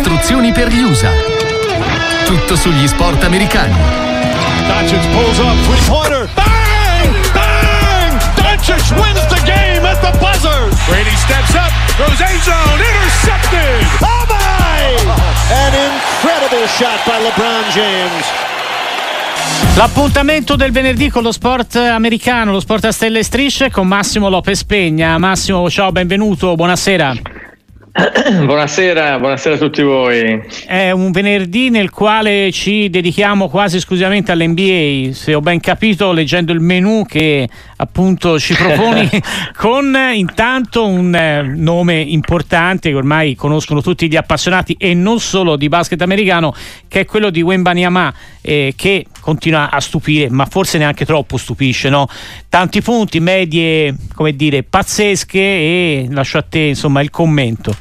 istruzioni per gli USA. Tutto sugli sport americani. Doncic pulls up, three-pointer, bang! Bang! Doncic wins the game at the buzzer! Brady steps up, throws end zone, intercepted! Oh my! An incredible shot by LeBron James. L'appuntamento del venerdì con lo sport americano, lo sport a stelle e strisce con Massimo Lopez Pegna. Massimo, ciao, benvenuto, buonasera. Buonasera, buonasera a tutti voi. È un venerdì nel quale ci dedichiamo quasi esclusivamente all'NBA, se ho ben capito leggendo il menu che appunto ci proponi con intanto un eh, nome importante che ormai conoscono tutti gli appassionati e non solo di basket americano, che è quello di Wembanyama eh, che continua a stupire, ma forse neanche troppo stupisce, no? Tanti punti, medie, come dire, pazzesche e lascio a te insomma il commento.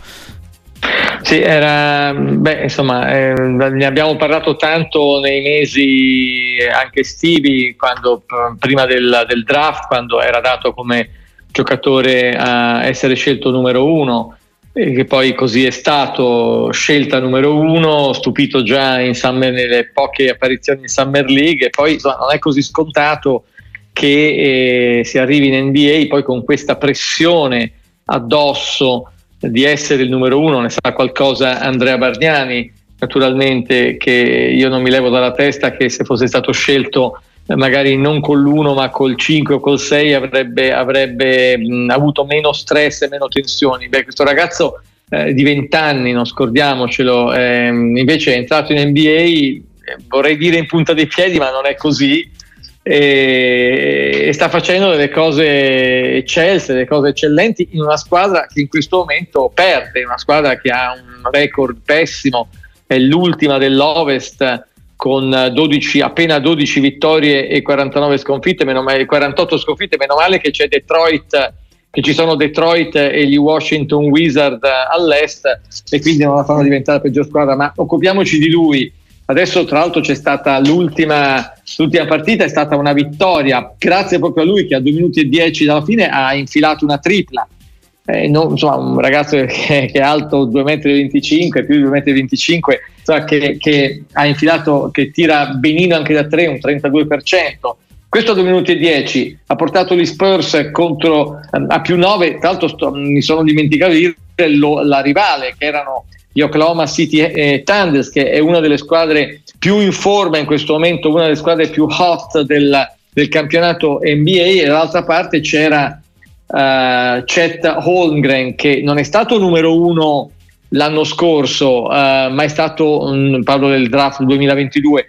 Sì, era, beh, insomma, eh, ne abbiamo parlato tanto nei mesi anche estivi, quando, prima del, del, draft, quando era dato come giocatore a essere scelto numero uno, e che poi così è stato, scelta numero uno, stupito già summer, nelle poche apparizioni in Summer League, e poi insomma, non è così scontato che eh, si arrivi in NBA poi con questa pressione addosso di essere il numero uno, ne sa qualcosa Andrea Bargnani, naturalmente che io non mi levo dalla testa che se fosse stato scelto eh, magari non con l'1 ma col 5 o col 6 avrebbe, avrebbe mh, avuto meno stress e meno tensioni. Beh, questo ragazzo eh, di 20 anni, non scordiamocelo, ehm, invece è entrato in NBA, eh, vorrei dire in punta dei piedi ma non è così, e, sta facendo delle cose eccelse, delle cose eccellenti in una squadra che in questo momento perde, una squadra che ha un record pessimo, è l'ultima dell'Ovest con 12, appena 12 vittorie e 49 sconfitte, meno male, 48 sconfitte, meno male che c'è Detroit che ci sono Detroit e gli Washington Wizard all'est e quindi non la fanno diventare la peggior squadra, ma occupiamoci di lui Adesso tra l'altro c'è stata l'ultima, l'ultima partita, è stata una vittoria, grazie proprio a lui che a 2 minuti e 10 dalla fine ha infilato una tripla. Eh, non, insomma, un ragazzo che, che, è alto 2,25 m, più di 2,25 m, insomma, che, che, ha infilato, che tira benino anche da 3, un 32%. Questo a 2 minuti e 10 ha portato gli Spurs contro, a più 9, tra l'altro sto, mi sono dimenticato di dire la rivale che erano gli Oklahoma City eh, Thunders, che è una delle squadre più in forma in questo momento, una delle squadre più hot del, del campionato NBA, e dall'altra parte c'era uh, Chet Holmgren, che non è stato numero uno l'anno scorso, uh, ma è stato, um, parlo del draft 2022,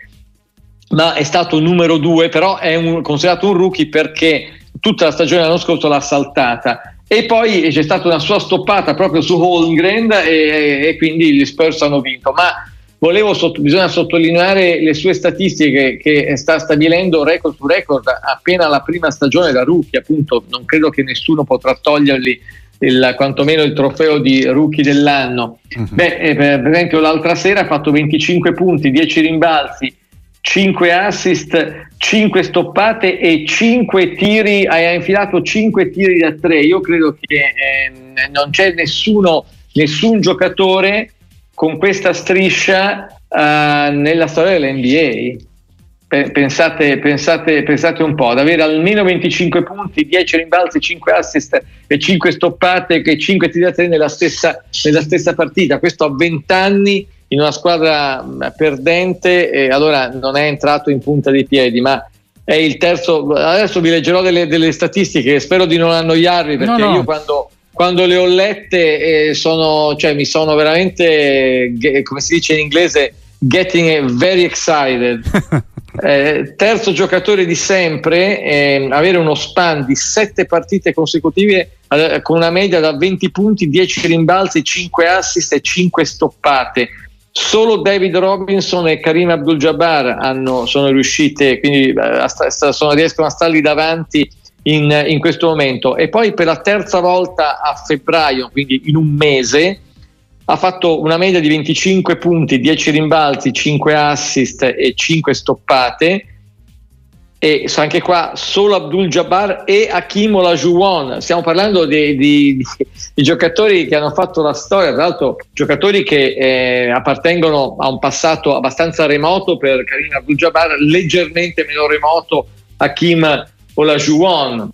ma è stato numero due, però è un, considerato un rookie perché tutta la stagione dell'anno scorso l'ha saltata e poi c'è stata una sua stoppata proprio su Holmgren e, e quindi gli Spurs hanno vinto. Ma volevo sotto, bisogna sottolineare le sue statistiche che sta stabilendo record su record appena la prima stagione da rookie, appunto non credo che nessuno potrà togliergli il, quantomeno il trofeo di rookie dell'anno. Uh-huh. Beh, eh, per esempio l'altra sera ha fatto 25 punti, 10 rimbalzi, 5 assist, 5 stoppate e 5 tiri, hai infilato 5 tiri da 3. Io credo che eh, non c'è nessuno, nessun giocatore con questa striscia eh, nella storia dell'NBA. Pensate, pensate, pensate, un po', ad avere almeno 25 punti, 10 rimbalzi, 5 assist e 5 stoppate e 5 tiri da 3 nella stessa, nella stessa partita. Questo a 20 anni in una squadra perdente e allora non è entrato in punta dei piedi, ma è il terzo. Adesso vi leggerò delle, delle statistiche, spero di non annoiarvi perché no, no. io quando, quando, le ho lette eh, sono, cioè, mi sono veramente, come si dice in inglese, getting very excited. Eh, terzo giocatore di sempre, eh, avere uno span di sette partite consecutive eh, con una media da 20 punti, 10 rimbalzi, 5 assist e 5 stoppate. Solo David Robinson e Karim Abdul-Jabbar hanno, sono riuscite, quindi eh, sono, riescono a starli davanti in, in, questo momento. E poi per la terza volta a febbraio, quindi in un mese, ha fatto una media di 25 punti, 10 rimbalzi, 5 assist e 5 stoppate. E anche qua solo Abdul Jabbar e Hakim Olajuwon. Stiamo parlando di, di, di, giocatori che hanno fatto la storia tra l'altro giocatori che eh, appartengono a un passato abbastanza remoto per Karim Abdul Jabbar leggermente meno remoto Hakim Olajuwon.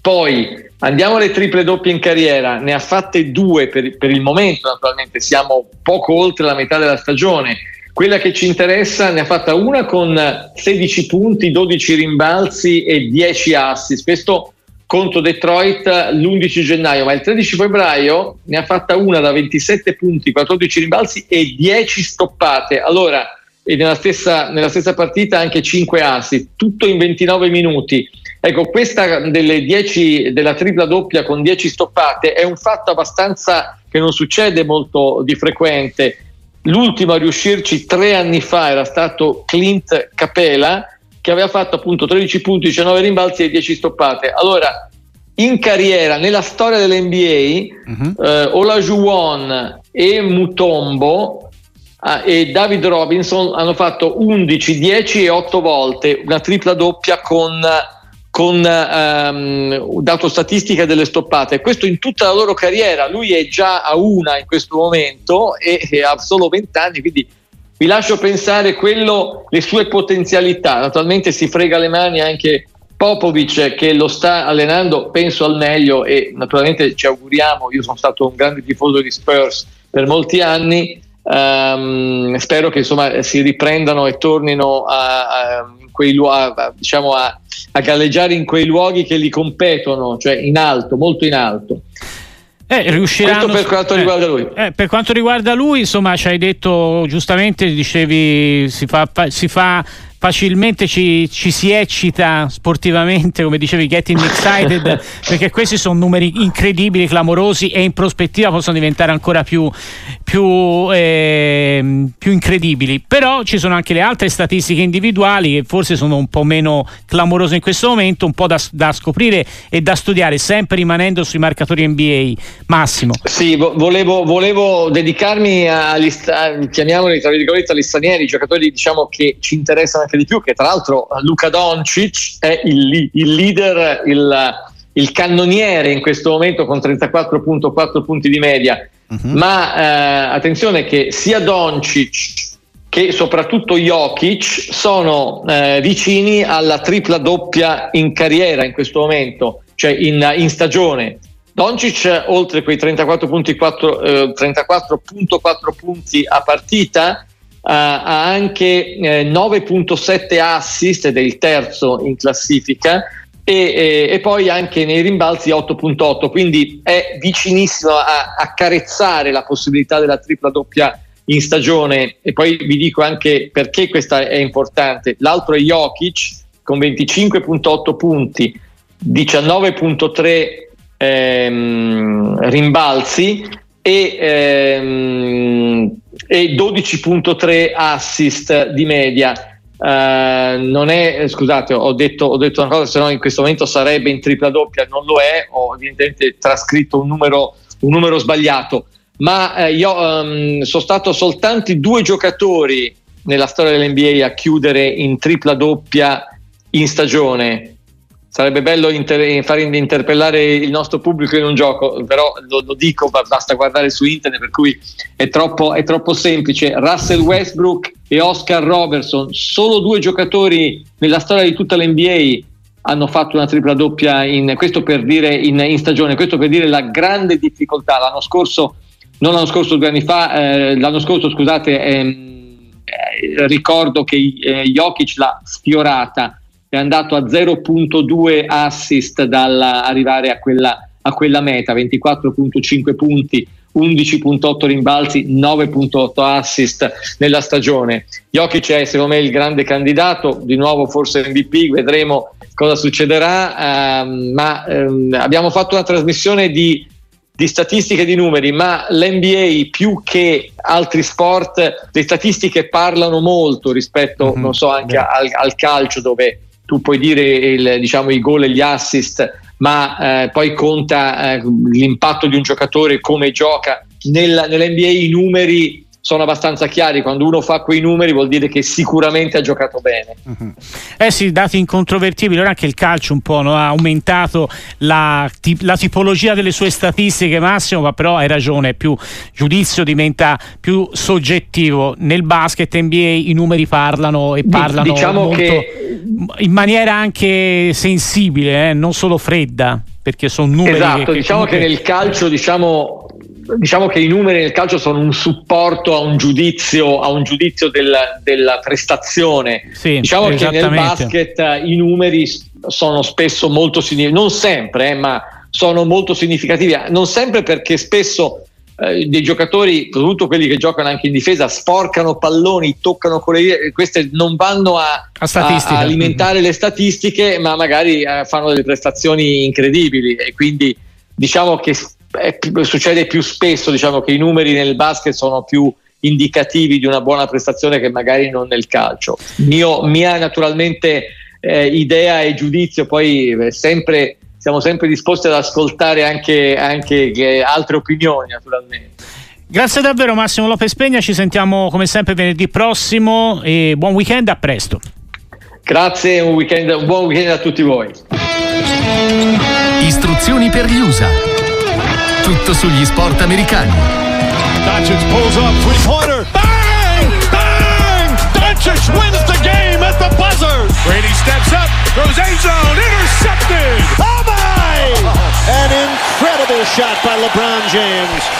Poi andiamo alle triple doppie in carriera. Ne ha fatte due per, per il momento naturalmente. Siamo poco oltre la metà della stagione quella che ci interessa ne ha fatta una con 16 punti, 12 rimbalzi e 10 assist. Questo contro Detroit l'11 gennaio, ma il 13 febbraio ne ha fatta una da 27 punti, 14 rimbalzi e 10 stoppate. Allora, e nella stessa, nella stessa partita anche 5 assist, tutto in 29 minuti. Ecco, questa delle 10, della tripla doppia con 10 stoppate è un fatto abbastanza che non succede molto di frequente L'ultimo a riuscirci tre anni fa era stato Clint Capela, che aveva fatto appunto 13 punti, 19 rimbalzi e 10 stoppate. Allora, in carriera, nella storia dell'NBA, uh-huh. eh, Olajuwon e Mutombo eh, e David Robinson hanno fatto 11, 10 e 8 volte una tripla doppia con con ehm, dato statistica delle stoppate. Questo in tutta la loro carriera. Lui è già a una in questo momento e, e ha solo 20 anni, quindi vi lascio pensare quello, le sue potenzialità. Naturalmente si frega le mani anche Popovic che lo sta allenando, penso al meglio e naturalmente ci auguriamo, io sono stato un grande tifoso di Spurs per molti anni, um, spero che insomma si riprendano e tornino a, a quei luoghi, diciamo a, a galleggiare in quei luoghi che li competono, cioè in alto, molto in alto. Eh, riusciranno, Questo per quanto riguarda lui. Eh, per quanto riguarda lui, insomma, ci hai detto giustamente, dicevi, si fa, si fa facilmente ci, ci, si eccita sportivamente, come dicevi, getting excited, perché questi sono numeri incredibili, clamorosi e in prospettiva possono diventare ancora più, più, eh, più incredibili. Però ci sono anche le altre statistiche individuali che forse sono un po' meno clamorose in questo momento, un po' da, da scoprire e da studiare, sempre rimanendo sui marcatori NBA. Massimo. Sì, volevo, volevo dedicarmi agli, chiamiamoli tra virgolette, agli stranieri, giocatori diciamo che ci interessano anche di più, che tra l'altro Luca Doncic è il, il leader, il, il, cannoniere in questo momento con 34.4 punti di media. Uh-huh. Ma eh, attenzione che sia Doncic che soprattutto Jokic sono eh, vicini alla tripla doppia in carriera in questo momento, cioè in, in stagione. Doncic oltre quei 34.4 eh, 34.4 punti a partita ha anche eh, 9.7 assist ed è il terzo in classifica e, e, e, poi anche nei rimbalzi 8.8 quindi è vicinissimo a accarezzare la possibilità della tripla doppia in stagione. E poi vi dico anche perché questa è importante. L'altro è Jokic con 25.8 punti 19.3 ehm, rimbalzi e, ehm, e 12.3 assist di media. Uh, non è, scusate, ho detto, ho detto, una cosa, se no in questo momento sarebbe in tripla doppia, non lo è, ho evidentemente trascritto un numero, un numero sbagliato, ma uh, io um, sono stato soltanto due giocatori nella storia dell'NBA a chiudere in tripla doppia in stagione sarebbe bello inter- far interpellare il nostro pubblico in un gioco, però lo, lo dico, basta guardare su internet, per cui è troppo, è troppo, semplice. Russell Westbrook e Oscar Robertson, solo due giocatori nella storia di tutta l'NBA hanno fatto una tripla doppia, in, questo per dire in, in stagione, questo per dire la grande difficoltà. L'anno scorso, non l'anno scorso, due anni fa, eh, l'anno scorso, scusate, ehm, eh, ricordo che eh, Jokic l'ha sfiorata è andato a 0.2 assist dall'arrivare a quella, a quella meta, 24.5 punti, 11.8 rimbalzi, 9.8 assist nella stagione. Jokic è secondo me il grande candidato, di nuovo forse MVP, vedremo cosa succederà, ehm, ma ehm, abbiamo fatto una trasmissione di, di statistiche di numeri, ma l'NBA più che altri sport, le statistiche parlano molto rispetto, mm-hmm. non so, anche al, al calcio dove tu puoi dire il, diciamo, i gol e gli assist, ma eh, poi conta eh, l'impatto di un giocatore, come gioca. Nel, nell'NBA i numeri sono abbastanza chiari, quando uno fa quei numeri vuol dire che sicuramente ha giocato bene. Uh-huh. Eh sì, dati incontrovertibili, ora anche il calcio un po' no? ha aumentato la, la, tipologia delle sue statistiche Massimo, ma però hai ragione, più giudizio diventa più soggettivo. Nel basket NBA i numeri parlano e parlano diciamo molto, che... in maniera anche sensibile, eh? non solo fredda perché sono numeri esatto, che, diciamo che, comunque... che nel calcio diciamo diciamo che i numeri nel calcio sono un supporto a un giudizio, a un giudizio della, della prestazione. Sì, diciamo che nel basket eh, i numeri sono spesso molto significativi, non sempre, eh, ma sono molto significativi, non sempre perché spesso eh, dei giocatori, soprattutto quelli che giocano anche in difesa, sporcano palloni, toccano con le queste non vanno a, a, a alimentare le statistiche, ma magari eh, fanno delle prestazioni incredibili. E quindi diciamo che è, succede più spesso diciamo, che i numeri nel basket sono più indicativi di una buona prestazione che magari non nel calcio. Mio, mia naturalmente eh, idea e giudizio, poi eh, sempre, siamo sempre disposti ad ascoltare anche, anche eh, altre opinioni naturalmente. Grazie davvero Massimo Lopez Pegna, ci sentiamo come sempre venerdì prossimo e buon weekend, a presto. Grazie, un, weekend, un buon weekend a tutti voi. Istruzioni per gli USA tutto sugli sport americani. Doncic pulls up, three-pointer. Bang! Bang! Doncic wins the game at the buzzer. Brady steps up, goes end zone, intercepted. Oh my! An incredible shot by LeBron James.